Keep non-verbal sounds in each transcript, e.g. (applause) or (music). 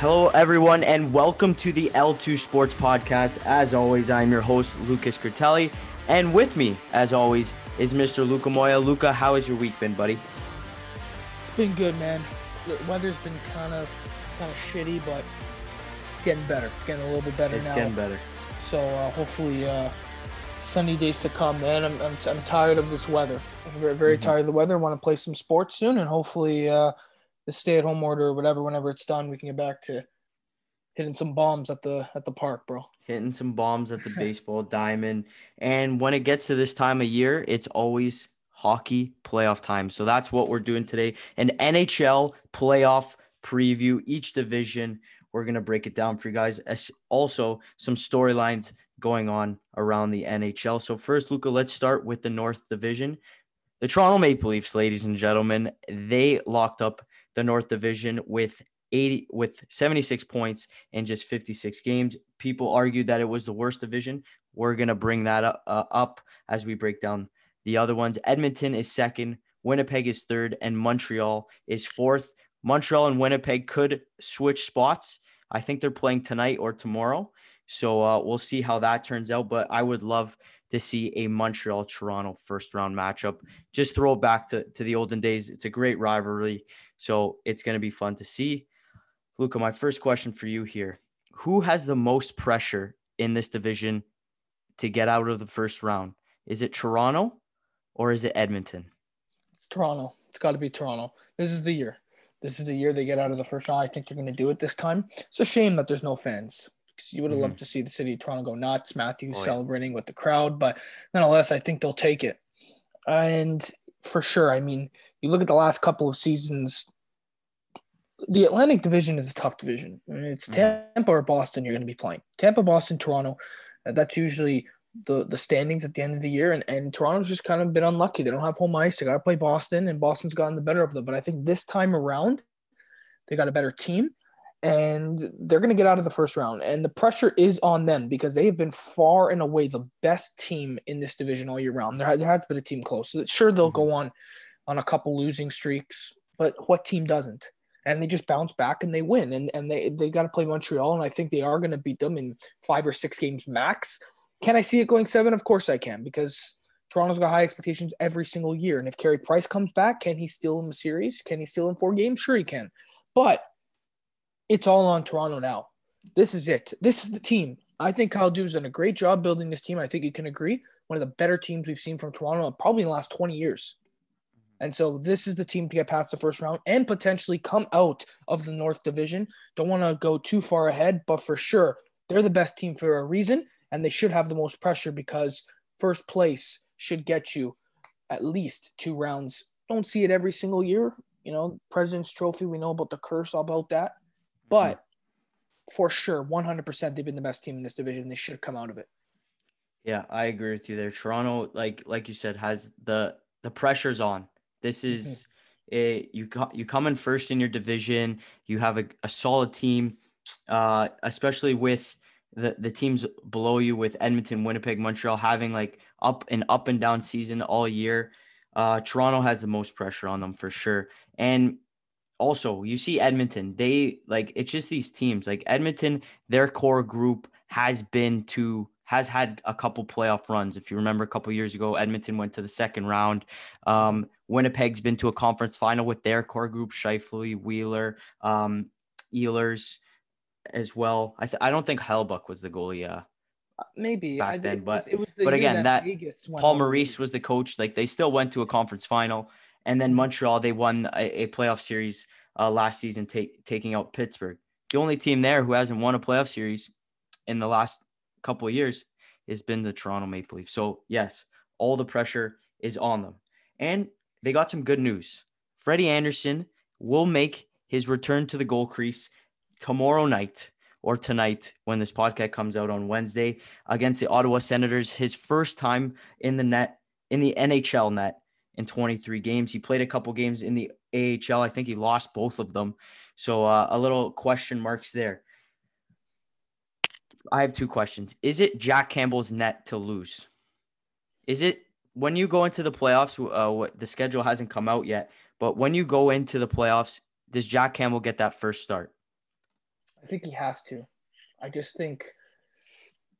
Hello, everyone, and welcome to the L2 Sports Podcast. As always, I'm your host, Lucas Curtelli, and with me, as always, is Mr. Luca Moya. Luca, how has your week been, buddy? It's been good, man. The weather's been kind of kind of shitty, but it's getting better. It's getting a little bit better It's now. It's getting better. So uh, hopefully, uh, sunny days to come, man. I'm, I'm, I'm tired of this weather. I'm very, very Mhm. tired of the weather. I Want to play some sports soon, and hopefully, uh, the stay-at-home order or whatever, whenever it's done, we can get back to hitting some bombs at the at the park, bro. Hitting some bombs at the (laughs) baseball diamond. And when it gets to this time of year, it's always hockey playoff time. So that's what we're doing today an NHL playoff preview, each division. We're going to break it down for you guys. As also, some storylines going on around the NHL. So, first, Luca, let's start with the North Division. The Toronto Maple Leafs, ladies and gentlemen, they locked up the North Division with 80 with 76 points in just 56 games. People argued that it was the worst division. We're going to bring that up, uh, up as we break down the other ones. Edmonton is second, Winnipeg is third, and Montreal is fourth. Montreal and Winnipeg could switch spots. I think they're playing tonight or tomorrow. So uh, we'll see how that turns out. But I would love to see a Montreal Toronto first round matchup. Just throw it back to, to the olden days. It's a great rivalry. So it's going to be fun to see. Luca, my first question for you here Who has the most pressure in this division to get out of the first round? Is it Toronto or is it Edmonton? It's Toronto. It's got to be Toronto. This is the year. This is the year they get out of the first round. I think they're going to do it this time. It's a shame that there's no fans because you would have loved to see the city of Toronto go nuts. Matthews Oh, yeah. celebrating with the crowd, but nonetheless, I think they'll take it. And for sure, I mean, you look at the last couple of seasons. The Atlantic Division is a tough division. It's Mhm. Tampa or Boston you're going to be playing. Tampa, Boston, Toronto. uh, That's usually the the standings at the end of the year, and, and Toronto's just kind of been unlucky. They don't have home ice. They got to play Boston, and Boston's gotten the better of them. But I think this time around, they got a better team, and they're going to get out of the first round. And the pressure is on them because they have been far and away the best team in this division all year round. There, there has been a team close. Sure, they'll mm-hmm. go on on a couple losing streaks, but what team doesn't? And they just bounce back and they win. And and they they got to play Montreal, and I think they are going to beat them in five or six games max. Can I see it going seven? Of course I can, because Toronto's got high expectations every single year. And if Carey Price comes back, can he steal him a series? Can he steal in four games? Sure he can. But it's all on Toronto now. This is it. This is the team. I think Kyle Dubas done a great job building this team. I think you can agree. One of the better teams we've seen from Toronto probably in the last 20 years. And so this is the team to get past the first round and potentially come out of the North Division. Don't want to go too far ahead, but for sure, they're the best team for a reason, and they should have the most pressure because first place should get you at least two rounds. Don't see it every single year. You know, President's Trophy, we know about the curse about that. But for sure, 100% they've been the best team in this division. They should come out of it. Yeah, I agree with you there. Toronto, like like you said, has the the pressure's on. This is it, you you come in first in your division. You have a, a solid team, uh, especially with the the teams below you with Edmonton, Winnipeg, Montreal having like up an up and down season all year. Uh, Toronto has the most pressure on them for sure, and also you see Edmonton. They like it's just these teams like Edmonton. Their core group has been to has had a couple playoff runs. If you remember a couple years ago, Edmonton went to the second round. Um, Winnipeg's been to a conference final with their core group, Scheifele, Wheeler, um, Ehlers as well. I, th- I don't think Hellebuyck was the goalie. Uh, Maybe Back I, then, it but- was, it was the but again, that- went Paul all the way. Maurice was the coach. Like they still went to a conference final, and then Montreal they won a, a playoff series uh, last season, take, taking out Pittsburgh. The only team there who hasn't won a playoff series in the last couple of years has been the Toronto Maple Leafs. So yes, all the pressure is on them, and they got some good news. Freddie Andersen will make his return to the goal crease tomorrow night or tonight when this podcast comes out on Wednesday against the Ottawa Senators. His first time in the net in the NHL net in 23 games. He played a couple games in the AHL. I think he lost both of them. So uh, a little question marks there. I have two questions. Is it Jack Campbell's net to lose? Is it when you go into the playoffs? Uh, what the schedule hasn't come out yet, but when you go into the playoffs, does Jack Campbell get that first start? I think he has to. I just think,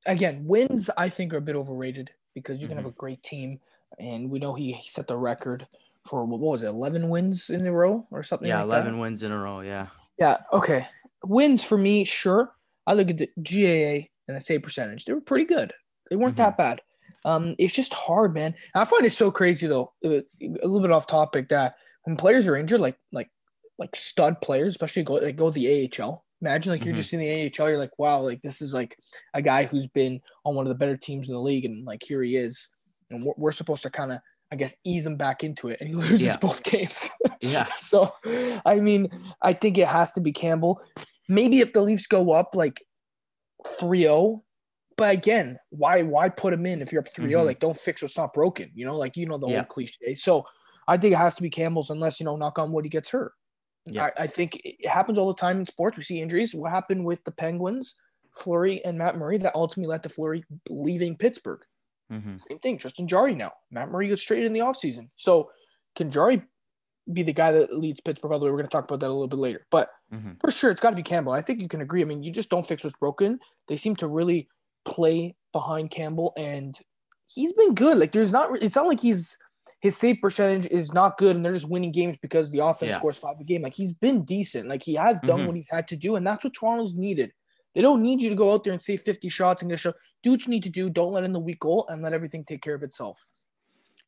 again, wins I think are a bit overrated because you can Mhm. have a great team, and we know he, set the record for what was it, eleven wins in a row or something. Yeah, like eleven That? wins in a row. Yeah. Yeah. Okay. Wins for me, sure. I look at the GAA and the save percentage; they were pretty good. They weren't that bad. Um, it's just hard, man. I find it so crazy though. uh, A little bit off topic that when players are injured, like like like stud players, especially go like go the AHL. Imagine like you're Mhm. just in the AHL, you're like, wow, like this is like a guy who's been on one of the better teams in the league, and like here he is, and we're, we're supposed to kind of, I guess, ease him back into it, and he (laughs) loses Yeah. both games. (laughs) Yeah. so, I mean, I think it has to be Campbell. Maybe if the Leafs go up like 3-0, but again, why why put him in if you're up 3-0? Mhm. Like don't fix what's not broken, you know, like you know the Yeah. old cliche. So I think it has to be Campbell's unless, you know, knock on wood he gets hurt. Yeah. I, I think it happens all the time in sports. We see injuries. What happened with the Penguins, Fleury and Matt Murray that ultimately led to Fleury leaving Pittsburgh. Hmm Same thing, Justin Jarry now. Matt Murray goes straight in the offseason. So can Jarry be the guy that leads Pittsburgh all the way? We're going to talk about that a little bit later. But hmm for sure, it's got to be Campbell. I think you can agree. I mean, you just don't fix what's broken. They seem to really play behind Campbell, and he's been good. Like, there's not, it's not like he's, his save percentage is not good and they're just winning games because the offense Yeah. scores five a game. Like, he's been decent. Like, he has done Mhm. what he's had to do, and that's what Toronto's needed. They don't need you to go out there and save 50 shots and get a. Do what you need to do. Don't let in the weak goal and let everything take care of itself.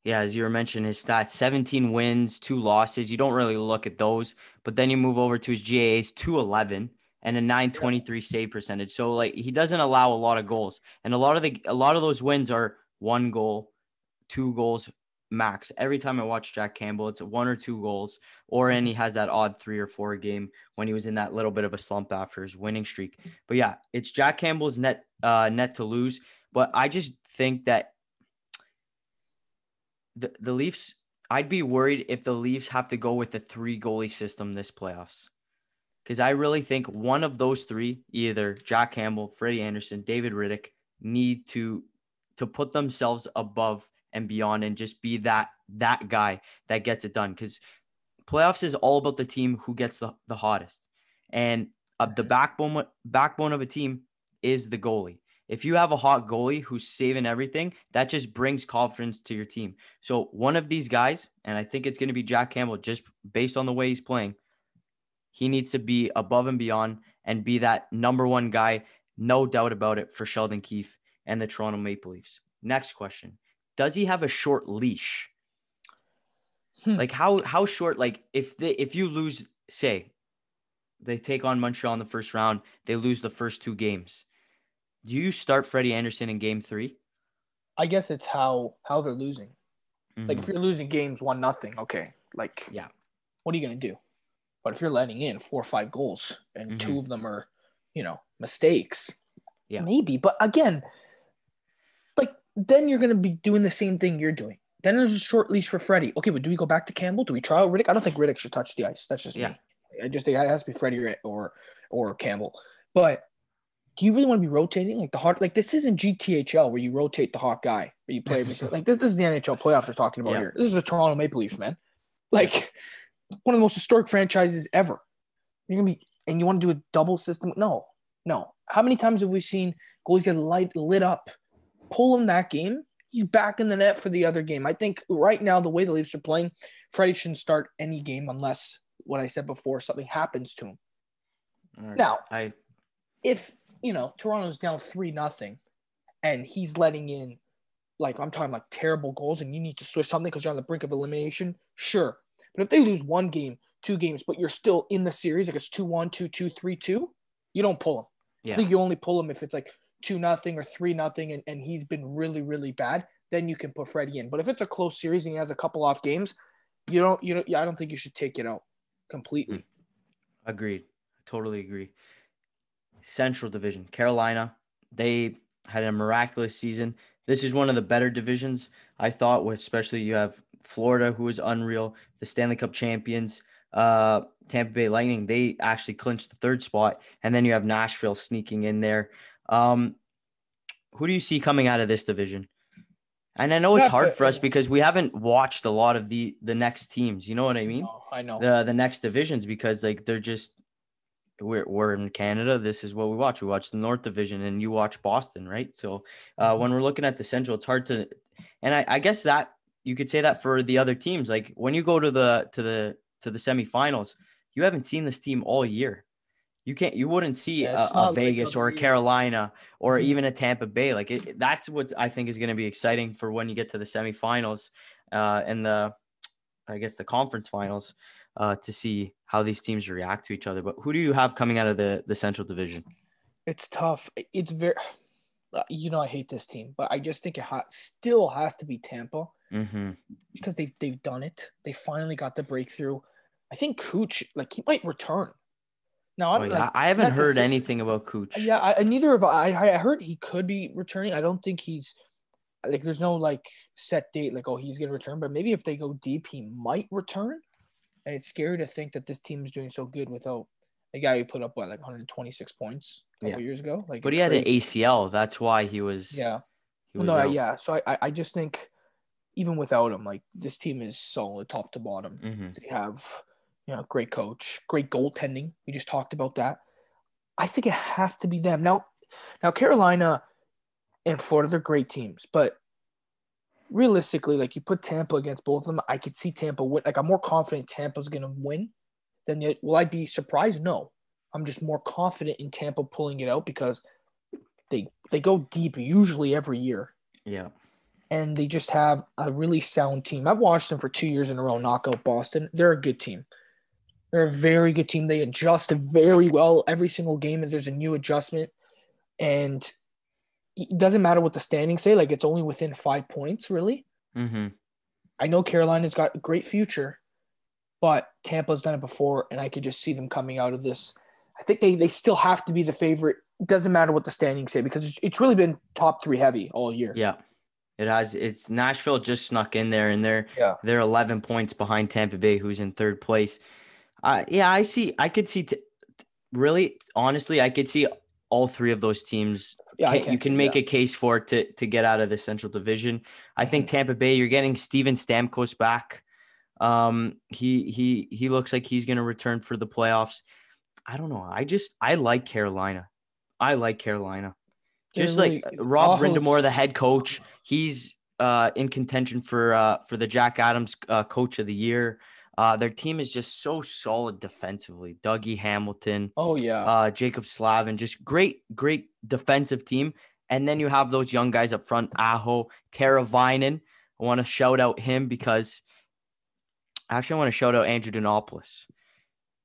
Yeah, as you were mentioning, his stats 17 wins, two losses. You don't really look at those, but then you move over to his GAAs 211 and a 923 save percentage. So like he doesn't allow a lot of goals. And a lot of the a lot of those wins are one goal, two goals max. Every time I watch Jack Campbell, it's one or two goals, or and he has that odd three or four game when he was in that little bit of a slump after his winning streak. But yeah, it's Jack Campbell's net uh net to lose. But I just think that the, the Leafs, I'd be worried if the Leafs have to go with the three goalie system this playoffs. Because I really think one of those three, either Jack Campbell, Freddie Andersen, David Rittich, need to to put themselves above and beyond and just be that that guy that gets it done. Because playoffs is all about the team who gets the, the hottest. And uh, the backbone backbone of a team is the goalie. If you have a hot goalie who's saving everything, that just brings confidence to your team. So one of these guys, and I think it's going to be Jack Campbell, just based on the way he's playing, he needs to be above and beyond and be that number one guy, no doubt about it, for Sheldon Keefe and the Toronto Maple Leafs. Next question: Does he have a short leash? Hmm. Like how how short? Like if they if you lose, say they take on Montreal in the first round, they lose the first two games. Do you start Freddie Andersen in game three? I guess it's how how they're losing. Like Mhm. if you're losing games one nothing, okay. Like Yeah. what are you gonna do? But if you're letting in four or five goals and Mhm. two of them are, you know, mistakes, Yeah. maybe. But again, like then you're gonna be doing the same thing you're doing. Then there's a short leash for Freddie. Okay, but do we go back to Campbell? Do we try out Rittich? I don't think Rittich should touch the ice. That's just Yeah. me. I just think it has to be Freddie or or, or Campbell. But do you really want to be rotating like the hot? Like this isn't GTHL where you rotate the hot guy or you play every (laughs) like this. This is the NHL playoffs we're talking about Yeah. here. This is the Toronto Maple Leafs, man. Like one of the most historic franchises ever. You're gonna be and you want to do a double system? No, no. How many times have we seen goalies get light lit up, pull him that game? He's back in the net for the other game. I think right now the way the Leafs are playing, Freddie shouldn't start any game unless what I said before something happens to him. Right. Now, I if you know Toronto's down three nothing, and he's letting in, like I'm talking like terrible goals, and you need to switch something because you're on the brink of elimination, sure. But if they lose one game, two games, but you're still in the series, like it's 2-1, 2-2, 3-2, you don't pull him. yeah. I think you only pull him if it's like two nothing or three nothing, and, and he's been really really bad. Then you can put Freddie in. But if it's a close series and he has a couple off games, you don't you know I don't think you should take it out completely. Agreed. Totally agree. Central Division, Carolina, they had a miraculous season. This is one of the better divisions, I thought, especially you have Florida, who is unreal, the Stanley Cup champions, uh, Tampa Bay Lightning, they actually clinched the third spot. And then you have Nashville sneaking in there. Um, who do you see coming out of this division? And I know it's hard for us because we haven't watched a lot of the the next teams. You know what I mean? I know. the the next divisions because like they're just we're, we're in Canada. This is what we watch. We watch the North Division, and you watch Boston, right? So uh, when we're looking at the Central, it's hard to, and I, I guess that you could say that for the other teams. Like when you go to the to the to the semifinals, you haven't seen this team all year. You can't. You wouldn't see Yeah, a, a like Vegas or a Carolina or Mhm. even a Tampa Bay. Like it, that's what I think is going to be exciting for when you get to the semifinals uh, and the, I guess the conference finals, uh, to see how these teams react to each other. But who do you have coming out of the the Central Division? It's tough. It's very, you know, I hate this team, but I just think it ha- still has to be Tampa Mm-hmm. because they've they've done it. They finally got the breakthrough. I think Cooch, like he might return. Now I Oh, don't yeah. like, I haven't heard anything about Cooch. Yeah, I, neither of I. I heard he could be returning. I don't think he's like there's no like set date like oh he's gonna return, but maybe if they go deep, he might return. And it's scary to think that this team is doing so good without a guy who put up what like 126 points a couple Yeah. years ago. Like, but he had crazy. an ACL. That's why he was. Yeah, he was no, out. yeah. So I, I, just think even without him, like this team is solid top to bottom. Mhm. They have, you know, great coach, great goaltending. We just talked about that. I think it has to be them. Now, now Carolina and Florida, they're great teams, but realistically, like you put Tampa against both of them, I could see Tampa win. Like I'm more confident Tampa's gonna win than yet. Will I be surprised? No. I'm just more confident in Tampa pulling it out because they they go deep usually every year Yeah. and they just have a really sound team. I've watched them for two years in a row knock out Boston. They're a good team. They're a very good team. They adjust very well every single game, and there's a new adjustment. And it doesn't matter what the standings say, like it's only within five points, really. Mm-hmm. I know Carolina's got a great future, but Tampa's done it before, and I could just see them coming out of this. I think they, they still have to be the favorite. It doesn't matter what the standings say because it's, it's really been top three heavy all year. Yeah. It has. It's Nashville just snuck in there, and they're Yeah. they're 11 points behind Tampa Bay, who's in third place. Uh, yeah, I see. I could see. T- really, honestly, I could see all three of those teams. Yeah, I Can- you can yeah. make a case for it to to get out of the Central Division. I think Mm-hmm. Tampa Bay. You're getting Steven Stamkos back. Um, he he he looks like he's going to return for the playoffs. I don't know. I just I like Carolina. I like Carolina. Just really- like uh, Rob Aho's- Brind'Amour, the head coach, he's uh, in contention for uh, for the Jack Adams uh, Coach of the Year. Uh, their team is just so solid defensively. Dougie Hamilton, Oh yeah. uh, Jacob Slavin, just great, great defensive team. And then you have those young guys up front, Aho, Teravainen. I want to shout out him because actually I want to shout out Andrew Denopoulos.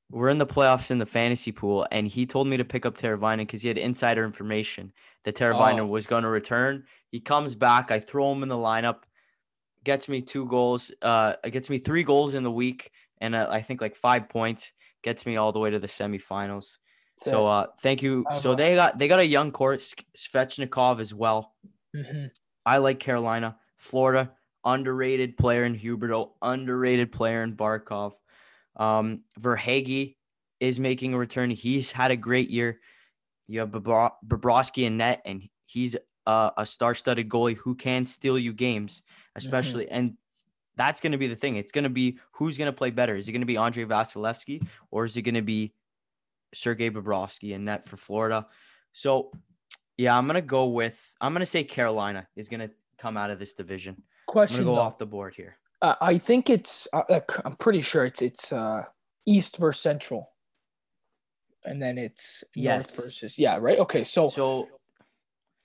We're in the playoffs in the fantasy pool, and he told me to pick up Teravainen because he had insider information that Tara Oh. Was going to return. He comes back. I throw him in the lineup, gets me two goals, uh, gets me three goals in the week, and uh, I think like five points, gets me all the way to the semifinals. So uh, thank you. So they got they got a young court Svechnikov as well. Mhm. I like Carolina, Florida, underrated player in Huberdeau, underrated player in Barkov. Um, Verhaeghe is making a return. He's had a great year. You have Bobro- Bobrovsky in net, and he's uh, a star-studded goalie who can steal you games, especially. And that's going to be the thing. It's going to be who's going to play better. Is it going to be Andre Vasilevskiy or is it going to be Sergei Bobrovsky in net for Florida? So, yeah, I'm going to go with. I'm going to say Carolina is going to come out of this division. I'm going Question to go though. off the board here. Uh, I think it's. Uh, I'm pretty sure it's it's uh, East versus Central, and then it's Yes. North versus yeah right. Okay, so, So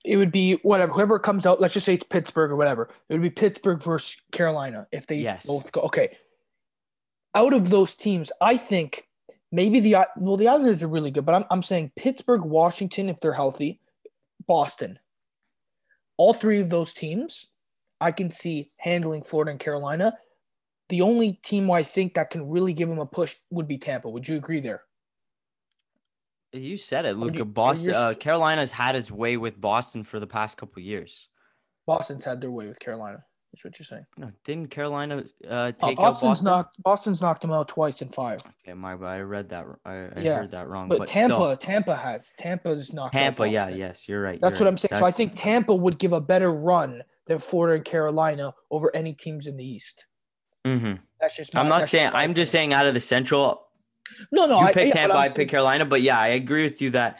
it would be whatever whoever comes out. Let's just say it's Pittsburgh or whatever. It would be Pittsburgh versus Carolina if they Yes. both go. Okay, out of those teams, I think maybe the well the others are really good, but I'm I'm saying Pittsburgh, Washington if they're healthy, Boston. All three of those teams, I can see handling Florida and Carolina. The only team I think that can really give them a push would be Tampa. Would you agree there? You said it, Luca. you- Boston, uh, Carolina's had his way with Boston for the past couple years. Boston's had their way with Carolina. Is what you're saying? No, didn't Carolina uh, Uh, take out Boston's Boston? knocked. Boston's knocked them out twice in five. Okay, my. I read that. I, I Yeah, heard that wrong. But, But, Tampa, still, Tampa has. Tampa's knocked out Tampa. Yeah, yes, you're right. That's you're what I'm right. saying. So I think Tampa would give a better run than Florida and Carolina over any teams in the East. Mhm. That's just. My, I'm not saying. I'm just saying out of the Central, No, no, you I, pick yeah, Tampa, I'm pick Carolina, but yeah, I agree with you that.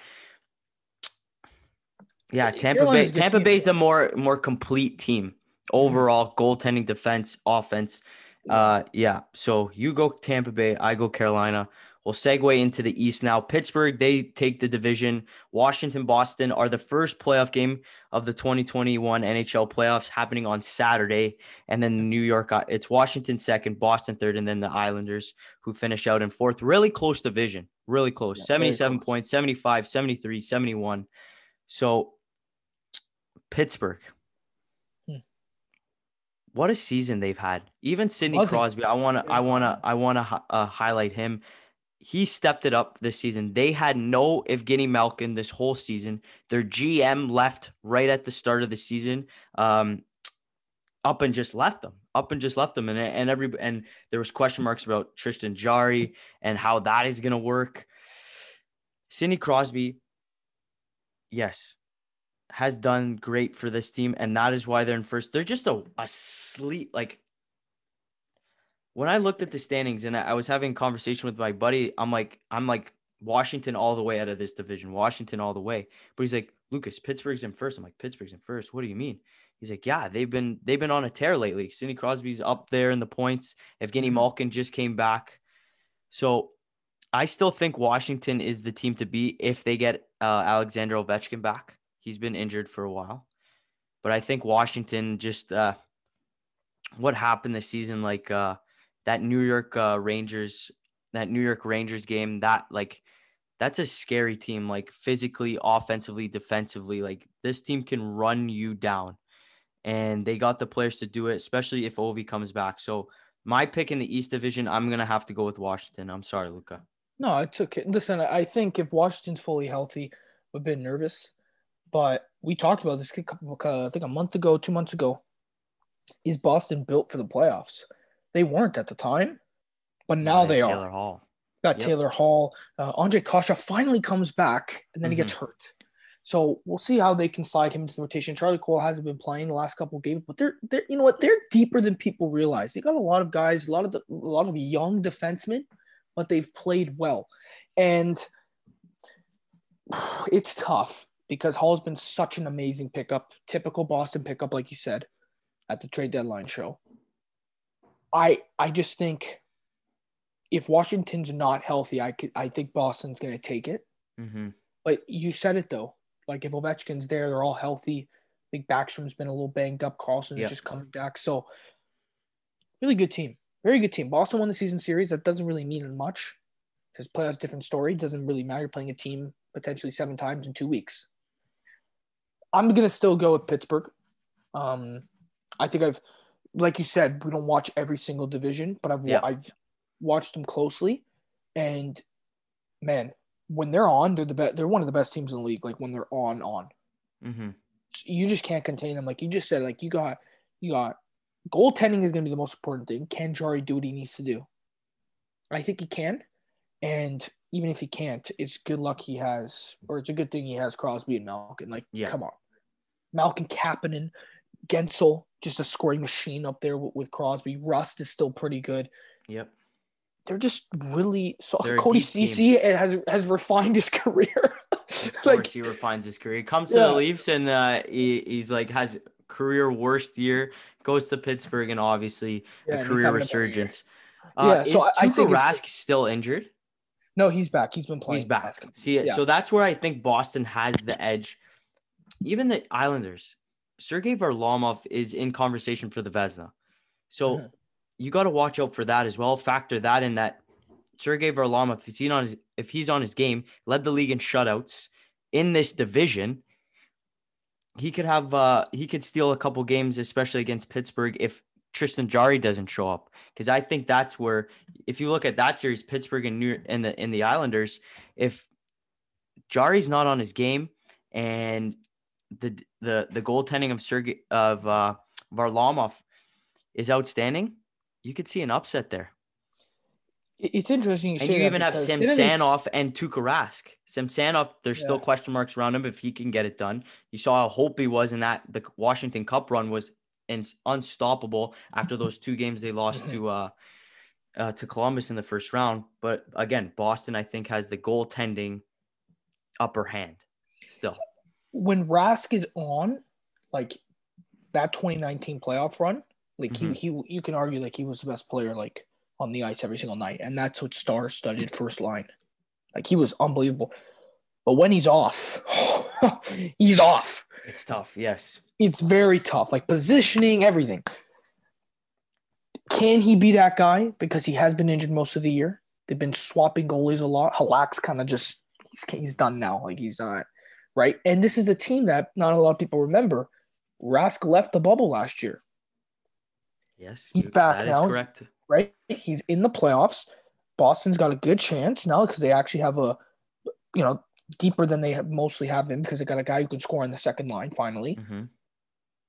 Yeah, Tampa Carolina's Bay. Tampa Bay's yeah. a more more complete team overall. Goaltending, defense, offense. Uh, yeah. So you go Tampa Bay, I go Carolina. We'll segue into the East now. Pittsburgh, they take the division. Washington, Boston are the first playoff game of the 2021 NHL playoffs happening on Saturday. And then New York, uh, it's Washington second, Boston third, and then the Islanders who finish out in fourth. Really close division. Really close. Yeah, 77 close. points, 75, 73, 71. So Pittsburgh. Hmm. What a season they've had. Even Sidney Crosby, I want to I want to. I want to uh, highlight him. He stepped it up this season. They had no Evgeny Malkin this whole season. Their GM left right at the start of the season. Um, up and just left them. Up and just left them. And and every and there was question marks about Tristan Jarry and how that is gonna work. Sidney Crosby, yes, has done great for this team, and that is why they're in first. They're just a, a sleep like when I looked at the standings and I was having a conversation with my buddy, I'm like, I'm like Washington all the way out of this division, Washington all the way. But he's like, Lucas, Pittsburgh's in first. I'm like, Pittsburgh's in first. What do you mean? He's like, yeah, they've been they've been on a tear lately. Sidney Crosby's up there in the points. Evgeny Mhm. Malkin just came back. So I still think Washington is the team to beat if they get uh, Alexander Ovechkin back. He's been injured for a while, but I think Washington just uh, what happened this season, like uh, that New York uh, Rangers, that New York Rangers game, that like that's a scary team, like physically, offensively, defensively. Like this team can run you down, and they got the players to do it, especially if Ovi comes back. So my pick in the East Division, I'm gonna have to go with Washington. I'm sorry, Luca. No, I took it Listen, I think if Washington's fully healthy, we've been nervous, but we talked about this a couple, uh, I think a month ago, two months ago. Is Boston built for the playoffs? They weren't at the time, but now they Taylor are. Hall. Got Yep. Taylor Hall. Uh, Andre Kase finally comes back, and then he Mm-hmm. gets hurt. So we'll see how they can slide him into the rotation. Charlie Coyle hasn't been playing the last couple of games, but they're they're you know what they're deeper than people realize. They got a lot of guys, a lot of the, a lot of young defensemen, but they've played well, and (sighs) it's tough because Hall's been such an amazing pickup, typical Boston pickup, like you said, at the trade deadline show. I I just think if Washington's not healthy, I could I think Boston's gonna take it. Mm-hmm. But you said it though. Like if Ovechkin's there, they're all healthy. I think Backstrom's been a little banged up. Carlson's Yep. just coming back. So really good team. Very good team. Boston won the season series. That doesn't really mean much because playoffs different story. Doesn't really matter. You're playing a team potentially seven times in two weeks. I'm gonna still go with Pittsburgh. Um, I think I've, like you said, we don't watch every single division, but I've Yeah. I've watched them closely, and man, when they're on, they're the best. They're one of the best teams in the league. Like when they're on, on Mm-hmm. you just can't contain them. Like you just said, like you got you got goaltending is going to be the most important thing. Can Jarry do what he needs to do? I think he can, and even if he can't, it's good luck he has, or it's a good thing he has Crosby and Malkin. Like, Yeah. come on, Malkin, Kapanen, Guentzel, just a scoring machine up there with, with Crosby. Rust is still pretty good. Yep. They're just really so. They're Cody. Ceci has has refined his (laughs) career. Of course, like he refines his career. He comes to Yeah. the Leafs and uh, he, he's like has career worst year. Goes to Pittsburgh and obviously Yeah, a career having a resurgence. Uh, Yeah, so is I- I Tuukka think Rask still injured? no, he's back. He's been playing. He's back. See, Yeah. so that's where I think Boston has the edge. Even the Islanders, Sergei Varlamov is in conversation for the Vezina. So Mhm. you got to watch out for that as well. Factor that in that Sergei Varlamov, if he's on his if he's on his game, led the league in shutouts in this division. He could have uh he could steal a couple games, especially against Pittsburgh, if Tristan Jarry doesn't show up. Because I think that's where if you look at that series, Pittsburgh and New and the in the Islanders, if Jarry's not on his game and the the the goaltending of Sergei of uh Varlamov is outstanding, you could see an upset there. It's interesting you And you even have because Sam didn't they s- Sanoff and Tuukka Rask. Samsonov, there's still question marks around him if he can get it done. You saw how hope he was in that the Washington Cup run was ins- unstoppable after those two games they lost to (laughs) uh uh, to Columbus in the first round. But again, Boston, I think, has the goaltending upper hand still. When Rask is on, like that 2019 playoff run, like Mhm. he, he, you can argue like he was the best player like on the ice every single night, and that's what star studded first line. Like he was unbelievable. But when he's off, (laughs) he's off. It's tough. Yes. It's very tough, like positioning, everything. Can he be that guy? Because he has been injured most of the year. They've been swapping goalies a lot. Halak's kind of just he's, he's done now. Like he's not right. And this is a team that not a lot of people remember. Rask left the bubble last year, Yes. He's back now. correct. right? He's in the playoffs. Boston's got a good chance now because they actually have a, you know, deeper than they have mostly have been because they got a guy who can score on the second line finally. hmm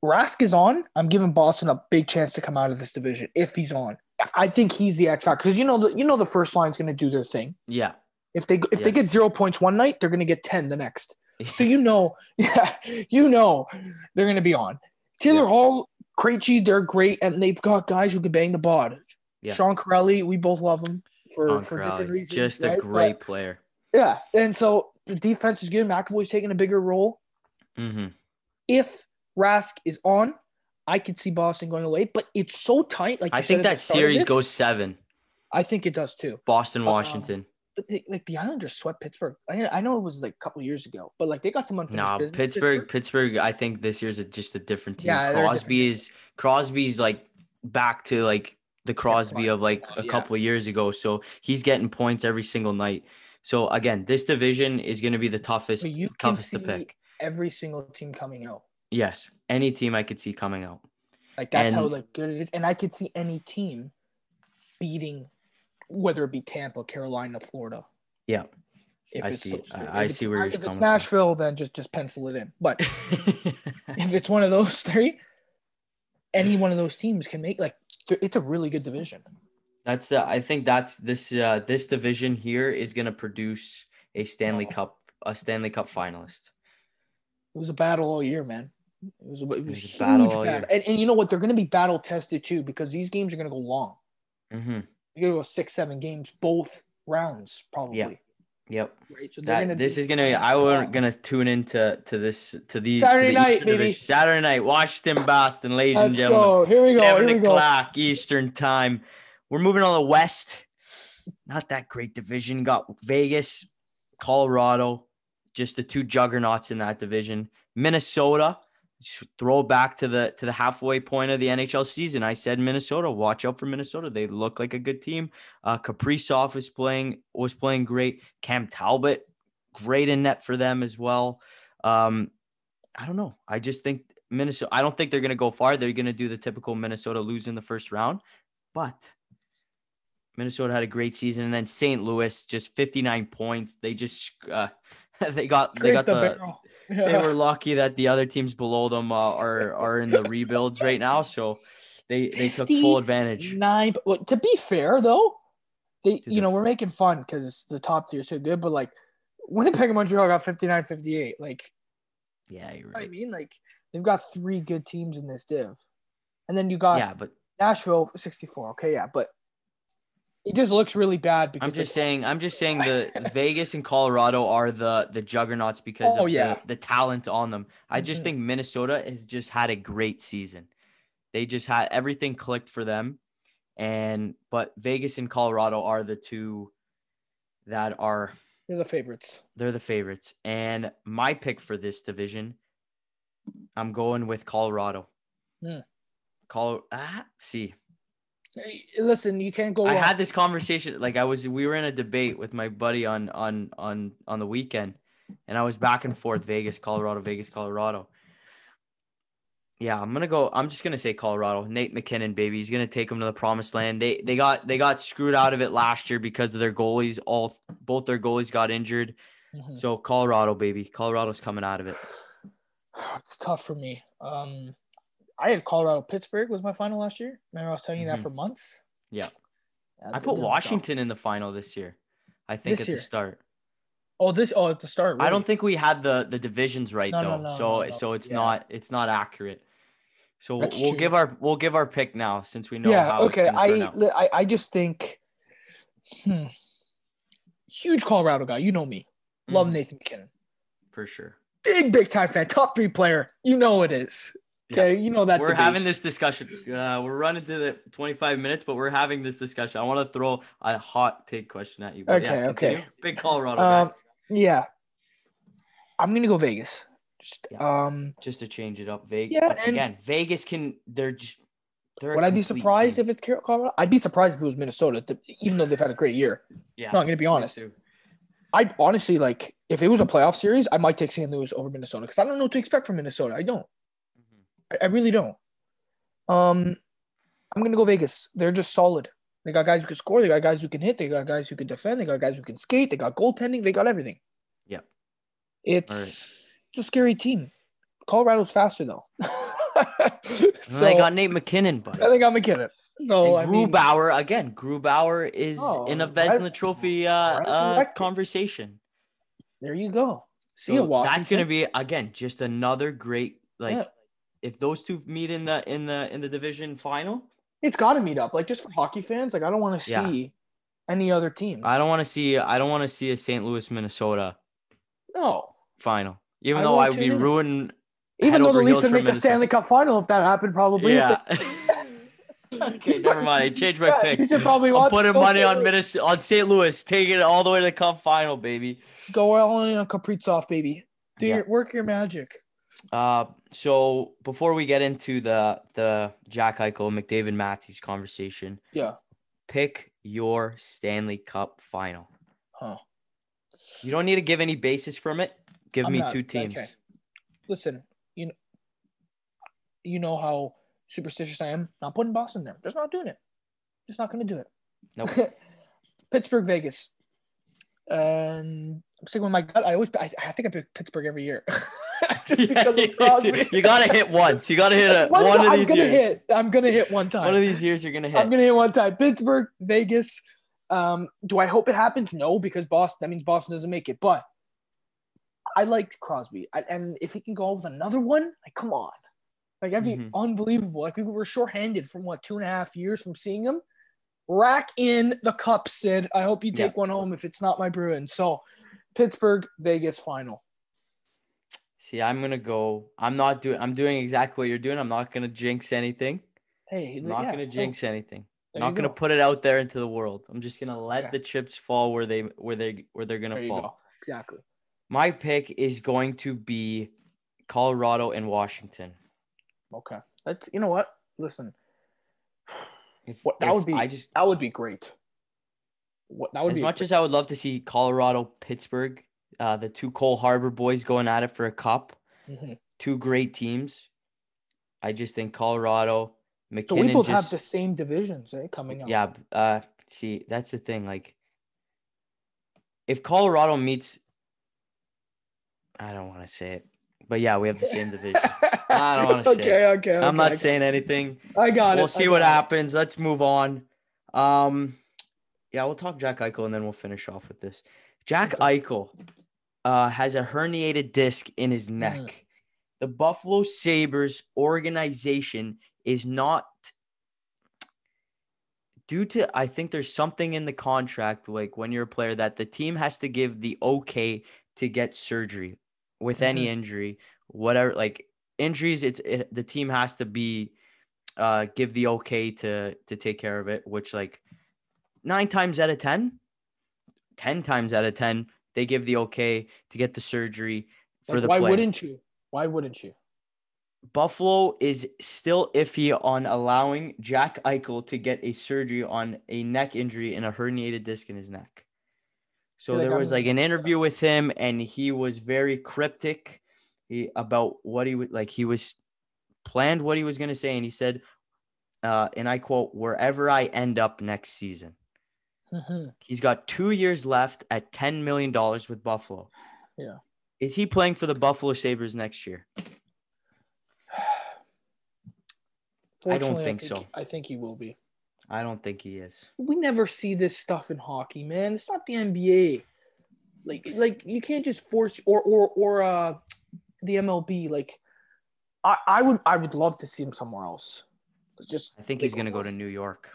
Rask is on. I'm giving Boston a big chance to come out of this division if he's on. I think he's the X factor because you know the you know the first line's going to do their thing. Yeah. If they if they get zero points one night, they're going to get ten the next. So you know, (laughs) yeah, you know they're going to be on. Taylor Yeah. Hall, Krejci, they're great, and they've got guys who can bang the bod. Yeah. Sean Kuraly, we both love him for, Sean for different reasons. just a right? great player. Yeah, and so the defense is good. McAvoy's taking a bigger role. hmm If Rask is on, I could see Boston going away, but it's so tight. Like I think that the start of series goes seven. I think it does too. Boston, Um, Washington. But they, like the Islanders swept Pittsburgh. I, I know it was like a couple years ago, but like they got some unfinished No, business. Pittsburgh, Pittsburgh. I think this year's a, just a different team. Yeah, Crosby is Crosby's like back to like the Crosby of like a Yeah. couple of years ago. So he's getting points every single night. So again, this division is going to be the toughest, toughest to pick. every single team coming out. Yes, any team I could see coming out. Like that's how like good it is, and I could see any team beating, whether it be Tampa, Carolina, Florida. Yeah. If I it's see- I- three. I If it's see where you're If it's coming from. Nashville, then just just pencil it in. But (laughs) if it's one of those three, any one of those teams can make like it's a really good division. That's uh, I think that's this uh this division here is going to produce a Stanley Oh. Cup a Stanley Cup finalist. It was a battle all year, man. It was a, it was was a huge battle battle. And, and you know what? They're going to be battle tested too because these games are going to go long. hmm You're going to go six, seven games, both rounds probably. Yeah. Yep. Right. So That gonna this is gonna be. I wasn't gonna tune into to this to these Saturday to the night, baby. Saturday night, Washington, Boston, ladies and Let's gentlemen. go. Here we go. Seven Here we go. o'clock Eastern time. We're moving on the West. Not that great division. Got Vegas, Colorado, just the two juggernauts in that division. Minnesota. Throw back to the to the halfway point of the NHL season. I said Minnesota. Watch out for Minnesota. They look like a good team. Uh, Kaprizov is playing was playing great. Cam Talbot, great in net for them as well. Um, I don't know. I just think Minnesota. I don't think they're going to go far. They're going to do the typical Minnesota lose in the first round, but Minnesota had a great season, and then St. Louis just 59 points. They just uh, (laughs) they got they got Scrape the. barrel. (laughs) They were lucky that the other teams below them uh, are are in the rebuilds right now, so they they took full advantage. Nine. Well, to be fair, though, they Dude, you know we're making fun because the top tier is so good, but like Winnipeg and Montreal got 59, 58. Like Yeah, you're you know I mean, like they've got three good teams in this div, and then you got Yeah, but Nashville 64. Okay, yeah, but it just looks really bad because I'm just saying. I'm just saying the (laughs) Vegas and Colorado are the the juggernauts because Oh, of yeah. the, the talent on them. I just Mhm. think Minnesota has just had a great season. They just had everything clicked for them, and but Vegas and Colorado are the two that are they're the favorites. they're the favorites. And my pick for this division, I'm going with Colorado. Hmm. Col ah, see. Listen, you can't go. I wrong. had this conversation like I was we were in a debate with my buddy on on on on the weekend and I was back and forth Vegas, Colorado, Vegas, Colorado. Yeah, I'm gonna go. I'm just gonna say Colorado. Nate MacKinnon, baby, he's gonna take them to the promised land. They they got they got screwed out of it last year because of their goalies. All both their goalies got injured. Mhm. So Colorado, baby, Colorado's coming out of it. (sighs) It's tough for me. Um, I had Colorado Pittsburgh was my final last year. Remember I was telling you that Mhm. for months. Yeah. Yeah, I put. Washington in the final this year. I think This at year? the start. Oh, this. Oh, at the start. I don't think we had the the divisions right No, though. no, so no, no. so it's Yeah. not it's not accurate. So That's we'll true. give our we'll give our pick now since we know yeah. how Okay. it's gonna turn I. I I just think, hmm, huge Colorado guy. You know me. Love Mhm, Nathan MacKinnon. for sure. Big big time fan. Top three player. You know it is. Yeah. Okay. You know that. we're debate. having this discussion. Uh, we're running to the 25 minutes, but we're having this discussion. I want to throw a hot take question at you. but yeah, Okay, okay. Big Colorado Um, guy. yeah. I'm gonna go Vegas. Just Yeah. um. Just to change it up, Vegas. yeah, and- again, Vegas can. They're just. They're Would I be surprised team. if it's Colorado? I'd be surprised if it was Minnesota, even though they've had a great year. Yeah. No, I'm gonna be honest. I honestly like if it was a playoff series, I might take St. Louis over Minnesota because I don't know what to expect from Minnesota. I don't. I, I really don't. Um, I'm gonna go Vegas. They're just solid. They got guys who can score. They got guys who can hit. They got guys who can defend. They got guys who can skate. They got goaltending. They got everything. Yep. It's it's a scary team. Colorado's faster though. (laughs) (laughs) So they got Nate MacKinnon. I think I'm MacKinnon. So I and mean, Grubauer again. Grubauer is Oh, in a right- Vezina Trophy uh, uh, conversation. there you go. See So that's gonna be again just another great like Yeah. If those two meet in the in the in the division final. It's got to meet up. Like just for hockey fans, like I don't want to Yeah. see any other teams. I don't want to see I don't want to see a St. Louis Minnesota No. final. Even I though I would be ruined. Even though the Leafs would make the Minnesota. Stanley Cup final if that happened, probably. Yeah. (laughs) (laughs) okay, never mind. I changed my (laughs) Yeah, pick. You should probably I'm putting money on Minnesota on St. Louis, taking it all the way to the Cup final, baby. Go all in on Kaprizov, baby. Do Yeah. your work your magic. Uh, so before we get into the the Jack Eichel McDavid Matthews conversation, Yeah. pick your Stanley Cup final. Huh. You don't need to give any basis from it. Give I'm me not- two okay. teams. Listen, you know, you know how superstitious I am. Not putting Boston there. Just not doing it. Just not going to do it. Nope. (laughs) Pittsburgh, Vegas. And I'm sticking with my gut. I always, I, I think I pick Pittsburgh every year. (laughs) Just because of Crosby. you gotta hit once. You gotta hit a, (laughs) One one of I'm these gonna years. hit. I'm gonna hit one time. One of these years you're gonna hit. I'm gonna hit one time. Pittsburgh, Vegas. Um, do I hope it happens? No, because Boston. That means Boston doesn't make it. But I like Crosby, I, and if he can go with another one, like come on, like that'd be Mhm. unbelievable. Like we were shorthanded from what two and a half years from seeing him. Rack in the cup, Sid. I hope you Yeah. take one home if it's not my Bruins. So, Pittsburgh, Vegas final. See, I'm gonna go. I'm not doing. I'm doing exactly what you're doing. I'm not gonna jinx anything. Hey, I'm not yeah, gonna jinx anything. there not gonna go. put it out there into the world. I'm just gonna let the chips fall where they where they where they're gonna fall. go. Exactly. My pick is going to be Colorado and Washington. Okay. That's you know what? Listen, (sighs) If, What- that would be- I just that would be great. What that would as be much as I would love to see Colorado, Pittsburgh, uh, the two Cole Harbour boys going at it for a cup, Mhm. two great teams. I just think Colorado, MacKinnon. So we both just, have the same divisions eh, coming up. Yeah. Uh, see, that's the thing. Like, if Colorado meets, I don't want to say it, but yeah, we have the same division. (laughs) I don't wanna say okay, it. okay, I'm okay, not okay. saying anything. I got it. We'll see what it. happens. Let's move on. Um, yeah, we'll talk Jack Eichel and then we'll finish off with this. Jack Eichel uh, has a herniated disc in his Mm. neck. The Buffalo Sabres organization is not due to I think there's something in the contract like when you're a player that the team has to give the okay to get surgery with any Mhm. injury, whatever like injuries it's it, the team has to be uh give the okay to to take care of it, which like 9 times out of 10 10 times out of 10 they give the okay to get the surgery for Like, the why player. wouldn't you? Why wouldn't you? Buffalo is still iffy on allowing Jack Eichel to get a surgery on a neck injury and a herniated disc in his neck. So there was like an interview with him, and he was very cryptic he, about what he would like. He was planned what he was going to say, and he said, uh, and I quote, "Wherever I end up next season." Mhm. He's got two years left at ten million dollars with Buffalo. Yeah. Is he playing for the Buffalo Sabres next year? (sighs) I don't Fortunately, think so. I think he will be. I don't think he is. We never see this stuff in hockey, man. It's not the NBA. Like, like you can't just force or or or uh the MLB. Like, I, I would I would love to see him somewhere else. It's just I think he's gonna go to New York.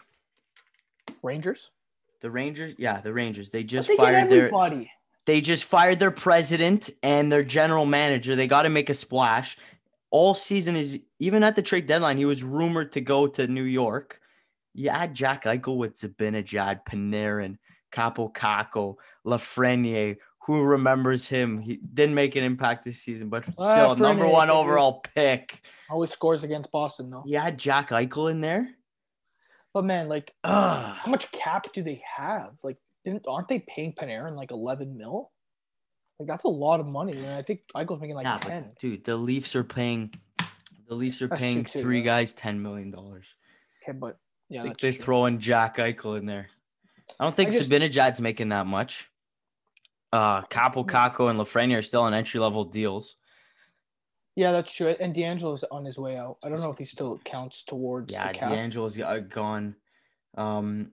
Rangers. The Rangers, yeah, the Rangers. They just They fired their they just fired their president and their general manager. They got to make a splash. All season is even at the trade deadline, he was rumored to go to New York. You add Jack Eichel with Zibanejad, Panarin, Kaapo Kakko, Lafreniere. Who remembers him? He didn't make an impact this season, but still number one overall pick. Always scores against Boston though. You add Jack Eichel in there. But man, like Ugh. how much cap do they have? Like didn't aren't they paying Panarin like eleven mil? Like that's a lot of money. And I think Eichel's making like yeah, ten. but dude, the Leafs are paying. The Leafs are That's paying too, three yeah. guys ten million dollars. Okay, but yeah, that's they're true. throwing Jack Eichel in there. I don't think I just- Zibanejad's making that much. Uh, Kaapo Kakko and Lafreniere are still on entry level deals. Yeah, that's true. And DeAngelo's on his way out. I don't know if he still counts towards Yeah, the cap. DeAngelo's uh, gone. Um,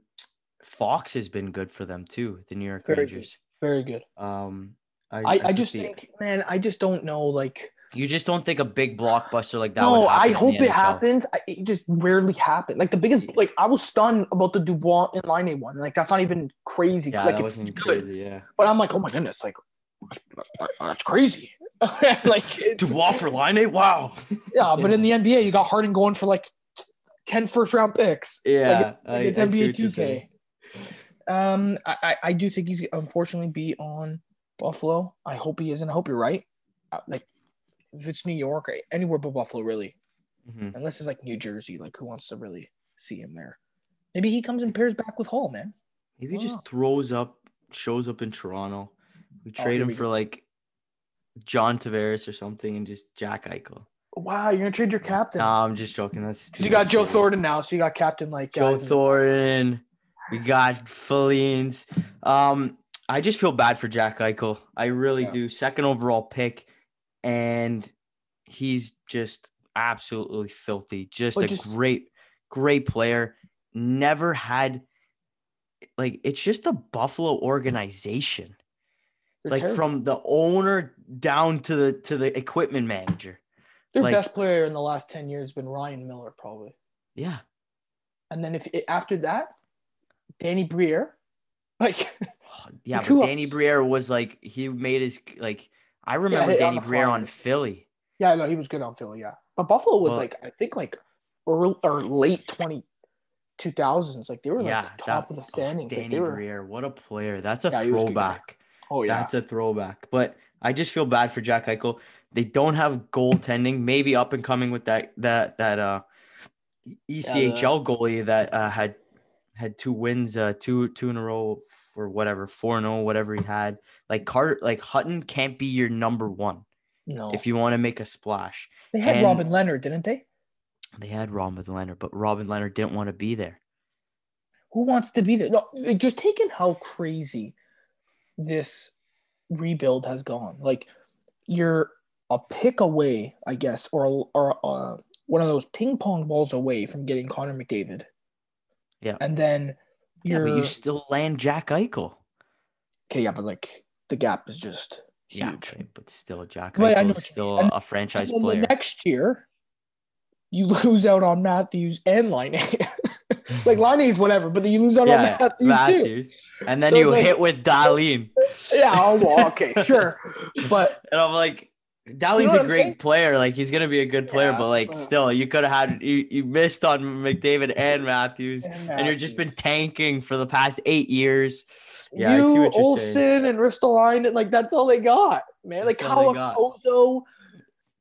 Fox has been good for them too. The New York Very good. Rangers. Very good. Um, I, I, I just the- think, man, I just don't know. Like, you just don't think a big blockbuster like that. no, would happen I hope it happens. I, it just rarely happened. Like the biggest, like I was stunned about the Dubois and Laine one. Like that's not even crazy. Yeah, like that it's wasn't good, crazy. Yeah, but I'm like, oh my goodness, like that's, that's crazy. (laughs) like to Dubois for Laine Wow. (laughs) yeah, but in the NBA, you got Harden going for like 10 first round picks. Yeah, like, I- it's I NBA what you're saying. 2K. Um, I, I- I do think he's unfortunately be on Buffalo. I hope he isn't. I hope you're right. Uh, Like, if it's New York, anywhere but Buffalo, really, Mhm. unless it's like New Jersey, like who wants to really see him there? Maybe he comes and pairs back with Hall, man. Maybe he just throws up, shows up in Toronto. We Oh, trade here him we for go. like John Tavares or something, and just Jack Eichel. Wow, you're gonna trade your captain. No, I'm just joking. That's you got Joe. Thornton now, so you got captain like Joe guys Thornton. We got Fillings. Um, I just feel bad for Jack Eichel. I really Yeah. do. Second overall pick, and he's just absolutely filthy. Just a just- great, great player. Never had like it's just the Buffalo organization. They're like terrible. from the owner down to the to the equipment manager. their like- best player in the last ten years has been Ryan Miller, probably. Yeah. And then if after that, Danny Briere, (laughs) like Yeah, but Danny else? Briere was like he made his like I remember on Danny the Briere on Philly. yeah, no, he was good on Philly, yeah. But Buffalo was Well- like I think like early or late twenty two thousands, like they were like yeah, top that- of the oh, standings. like, Danny they were, Briere, what a player! That's a Yeah, he was a good guy. throwback. Oh yeah, That's a throwback. But I just feel bad for Jack Eichel. They don't have goaltending. Maybe up and coming with that that that uh ECHL goalie that uh, had had two wins, uh, two two in a row for whatever four and zero, whatever he had. Like Carter, like Hutton can't be your number one no. if you want to make a splash. they had and- Robin Lehner, didn't they? They had Robin Lehner, but Robin Lehner didn't want to be there. Who wants to be there? No, just taking how crazy this rebuild has gone. Like you're a pick away, I guess, or or uh, one of those ping pong balls away from getting Connor McDavid. Yeah. and then you're but you still land Jack Eichel. okay. Yeah, but like the gap is just Yeah, huge. okay, but still Jack Right, I Eichel know is still. A franchise player. the next year, you (laughs) lose out on Matthews and Laine. Like Laine is whatever, but then you lose out on yeah, Matthews, too. And then So you like- hit with Dahlin. Yeah, oh, well, (laughs) okay, sure, but And I'm like, Dahlin's what a I'm great saying? player. Like he's gonna be a good player, Yeah, but like still, you could have had you, you missed on McDavid and Matthews, And and you've just been tanking for the past eight years. Yeah, I see you, what you're Olsen, saying. and Ristolainen, and like that's all they got, man. Like That's all they how. Ozo.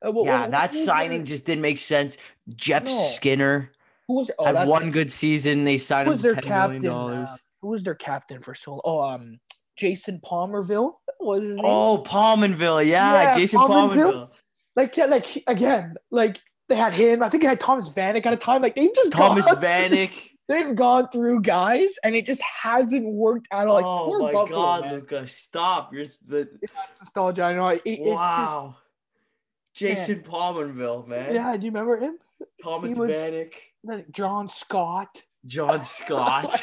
uh, what- Yeah, what- that who signing just didn't make sense. Jeff No. Skinner who was oh, had one good season. They signed who him their captain? Uh, who was their captain for so? Long? Oh, um, Jason Pominville was his name. Oh, Pominville, yeah, Yeah, Jason Pominville. Like, yeah, like again, like they had him. I think they had Thomas Vanek at a time. Like they've just Thomas gone, Vanek. (laughs) they've gone through guys, and it just hasn't worked out. Like oh my Buffalo, God, man. Luca, stop! You're the It's nostalgia. I know. It, it's wow. Jason Pominville, man. yeah. Do you remember him? Thomas he was- Vanek, John Scott. John (laughs) Scott.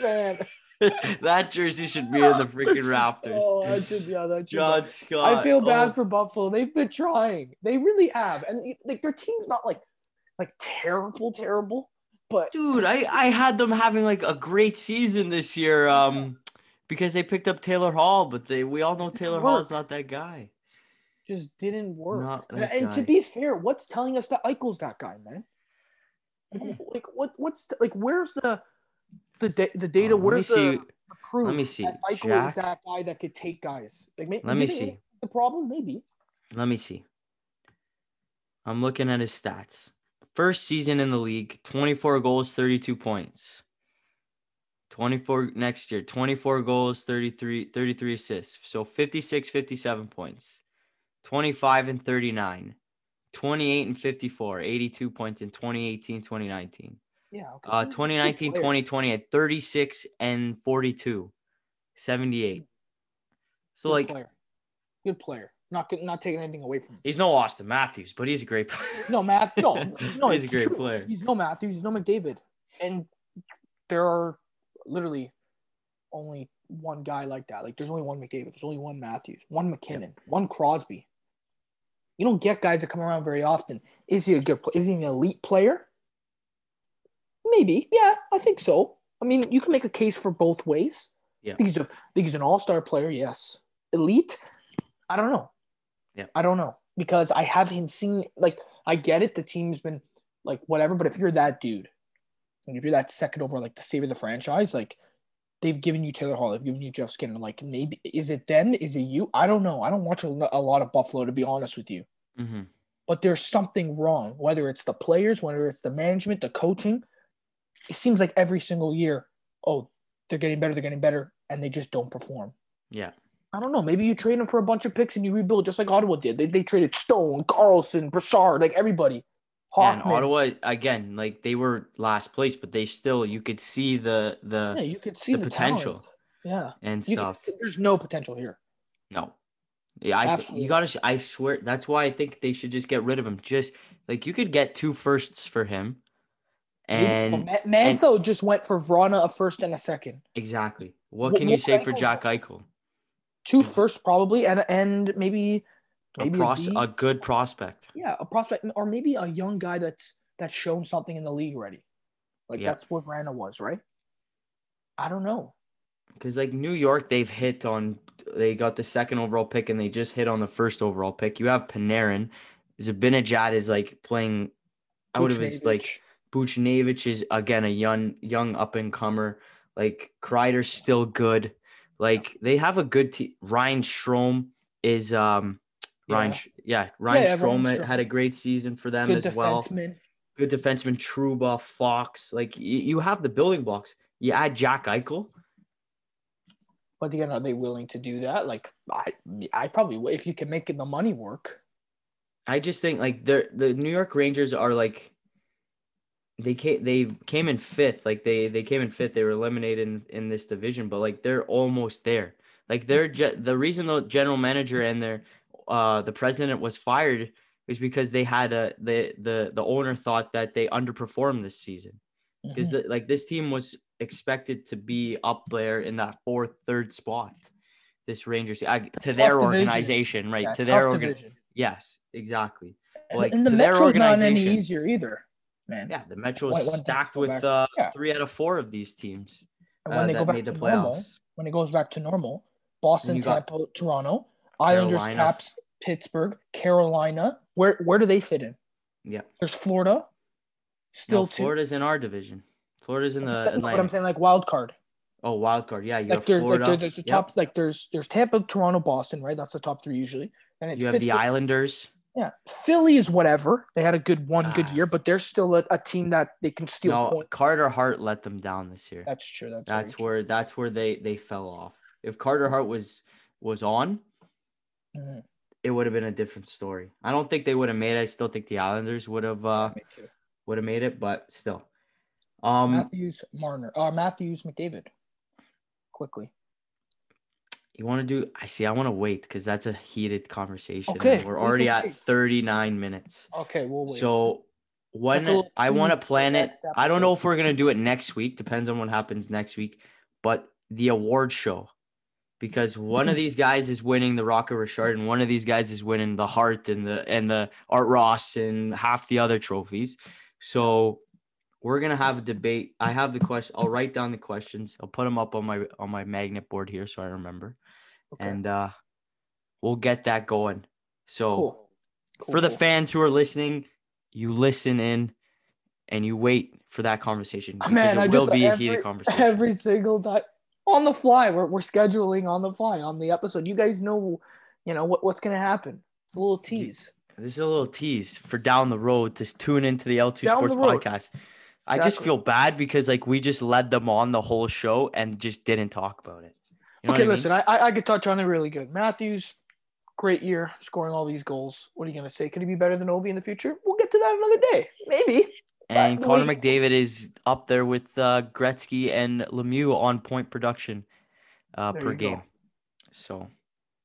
man, (laughs) that jersey should be in the freaking Raptors. Oh, that should, yeah, that should. John Scott. I feel bad oh, for Buffalo. They've been trying. They really have, and like their team's not like like terrible, terrible. But dude. I I had them having like a great season this year. Um, because they picked up Taylor Hall, but they we all know Taylor didn't Hall is not that guy. just didn't work. And, and to be fair, what's telling us that Eichel's that guy, man? Like, what? What's the, like? Where's the the da- the data? Where's the, the proof? Let me see. That Eichel Jack? is that guy that could take guys. Like, maybe, Let me see. The problem, maybe. Let me see. I'm looking at his stats. First season in the league, 24 goals, 32 points. 24 next year, 24 goals, 33 33 assists. So 56 57 points. 25 and 39. 28 and 54, 82 points in 2018 2019. Yeah. Okay. Uh so he's a good 2019 2020 at 36 and 42. 78. So Good like player. good player. Not good- not taking anything away from him. he's no Auston Matthews, but he's a great player. (laughs) No math. No, (laughs) no. He's a great true. player. He's no Matthews. He's no McDavid, and there are literally only one guy like that. Like there's only one McDavid. There's only one Matthews. One MacKinnon. One Crosby. You don't get guys that come around very often. Is he a good? Is he an elite player? Maybe. Yeah, I think so. I mean, you can make a case for both ways. Yeah. I think he's a, I think he's an all-star player. Yes. Elite. I don't know. Yeah. I don't know because I haven't seen like I get it. The team's been like whatever, but if you're that dude, and if you're that second over, like the savior of the franchise, like they've given you Taylor Hall, they've given you Jeff Skinner. Like maybe is it them? Is it you? I don't know. I don't watch a, lot of Buffalo to be honest with you, hmm but there's something wrong. Whether it's the players, whether it's the management, the coaching, it seems like every single year, oh, they're getting better, they're getting better, and they just don't perform. Yeah. I don't know. Maybe you trade them for a bunch of picks and you rebuild just like Ottawa did. They, they traded Stone, Karlsson, Brassard, like everybody. Yeah, and Ottawa again, like they were last place, but they still you could see the the yeah, you could see the the, potential. talent. Yeah. and You stuff. could- there's no potential here. No. Yeah, I th- you gotta. I swear that's why I think they should just get rid of him. Just like you could get two firsts for him, and Ma- Mantha just went for Vrana a first and a second. exactly. What Wh- can you say for Jack Eichel? Two firsts probably, and and maybe A, maybe pros- a a good prospect. yeah, a prospect or maybe a young guy that's that's shown something in the league already. Like Yeah. that's what Vrana was, right? I don't know. Because like New York, they've hit on. They got the second overall pick, and they just hit on the first overall pick. You have Panarin. Zabinajad is like playing out of his like Buchnevich. Is again a young young up and comer. Like Kreider's still good. Like they have a good team. Ryan Strome is um Ryan Yeah. Yeah Ryan yeah, had, a great season for them good as well. Good defenseman Trouba Fox. Like you, you have the building blocks. You add Jack Eichel. But again, are they willing to do that? Like I, I probably if you can make it the money work. I just think like the the New York Rangers are like they came they came in fifth like they they came in fifth they were eliminated in, in this division but like they're almost there like they're ge- the reason the general manager and their uh the president was fired was because they had a the the the owner thought that they underperformed this season because Mhm. like this team was expected to be up there in that fourth third spot this Rangers I, to tough their division. organization right Yeah, to their organ division. yes exactly And, like, and the to their Metro's not any easier either, man. Yeah, the Metro When- is when stacked with back- uh, yeah. three out of four of these teams And uh, when they go back made to the normal, when it goes back to normal, Boston, Tampa, Toronto, Islanders, Carolina. Caps, Pittsburgh, Carolina. Where where do they fit in? Yeah, There's Florida. Still no, two. Florida's in our division. Florida's in the but I'm saying like wild card. oh, wild card. Yeah, you Like have there's Florida. like there's the Yep. top like there's there's Tampa, Toronto, Boston, right? That's the top three usually. And it's You have the Islanders. Yeah, Philly is whatever. They had a good one good Ah. year, but they're still a, a team that they can steal No, points. Carter Hart let them down this year. That's true. That's That's very true. where that's where they they fell off. If Carter Hart was was on, Mhm. it would have been a different story. I don't think they would have made it. I still think the Islanders would have uh would have made it, but still. Um Matthews, Marner, uh, Matthews, McDavid. Quickly. You want to do? I see. I want to wait because that's a heated conversation. Okay, we're already at 39 minutes. Okay, we'll wait. So when That's a little I want to plan it, I don't know if we're gonna do it next week. Depends on what happens next week. But the award show because one of these guys is winning the Rocket Richard and one of these guys is winning the Hart and the and the Art Ross and half the other trophies. So we're gonna have a debate. I have the question. I'll write down the questions. I'll put them up on my on my magnet board here so I remember, Okay. and uh, we'll get that going. So cool. Cool, for the fans who are listening, you listen in and you wait for that conversation because Man, it I will just be a every, heated conversation. every single time on the fly. We're we're scheduling on the fly on the episode. You guys know, you know what, what's gonna happen. It's a little tease. This is a little tease for down the road to tune into the L2 Down Sports the podcast. I just feel bad because like we just led them on the whole show and just didn't talk about it. You know okay, I listen, I, I I could touch on it really good. Matthews, great year, scoring all these goals. What are you gonna say? Could he be better than Ovi in the future? We'll get to that another day, maybe. And But Connor wait. McDavid is up there with uh, Gretzky and Lemieux on point production uh, per you go. game. So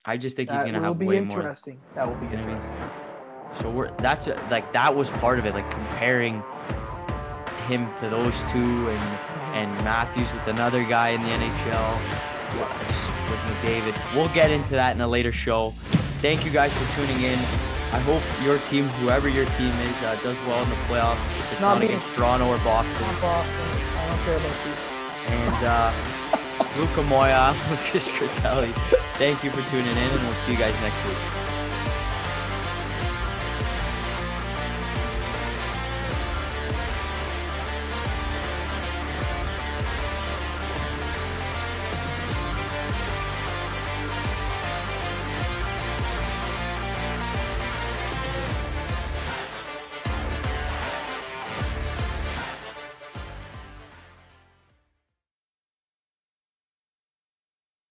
I just think he's gonna have be way more. interesting. That will be gonna be- interesting. So we're that's like that was part of it, like comparing him to those two and and Matthews with another guy in the NHL with McDavid. We'll get into that in a later show. Thank you guys for tuning in. I hope your team, whoever your team is, uh, does well in the playoffs. If it's Not not against Toronto or Boston. Not Boston. I don't care about you. And uh, (laughs) Luca Moya, Lucas (laughs) Critelli, thank you for tuning in, and we'll see you guys next week.